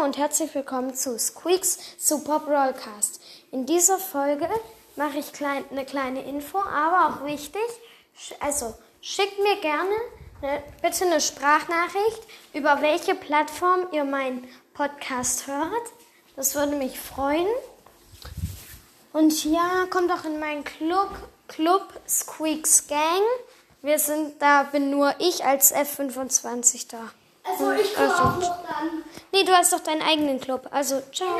Hallo und herzlich willkommen zu Squeaks Super Broadcast. In dieser Folge mache ich klein, eine kleine Info, aber auch wichtig. Also schickt mir gerne eine, bitte eine Sprachnachricht, über welche Plattform ihr meinen Podcast hört. Das würde mich freuen. Und ja, kommt auch in meinen Club, Club Squeaks Gang. Wir sind da, bin nur ich als F25 da. Also ich komme Also- auch noch dann. Nee, du hast doch deinen eigenen Club. Also, ciao.